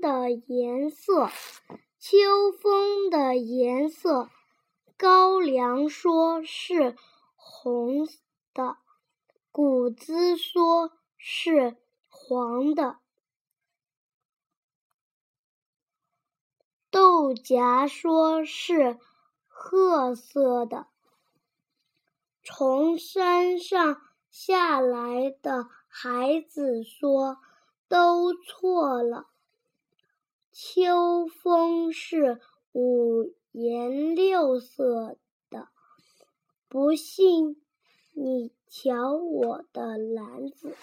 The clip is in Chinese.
的颜色，秋风的颜色。高粱说是红的，谷子说是黄的，豆荚说是褐色的。从山上下来的孩子说：“都错了，秋风是五颜六色的。不信，你瞧我的篮子。”